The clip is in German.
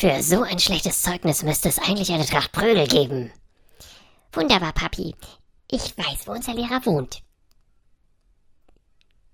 Für so ein schlechtes Zeugnis müsste es eigentlich eine Tracht Prügel geben. Wunderbar, Papi. Ich weiß, wo unser Lehrer wohnt.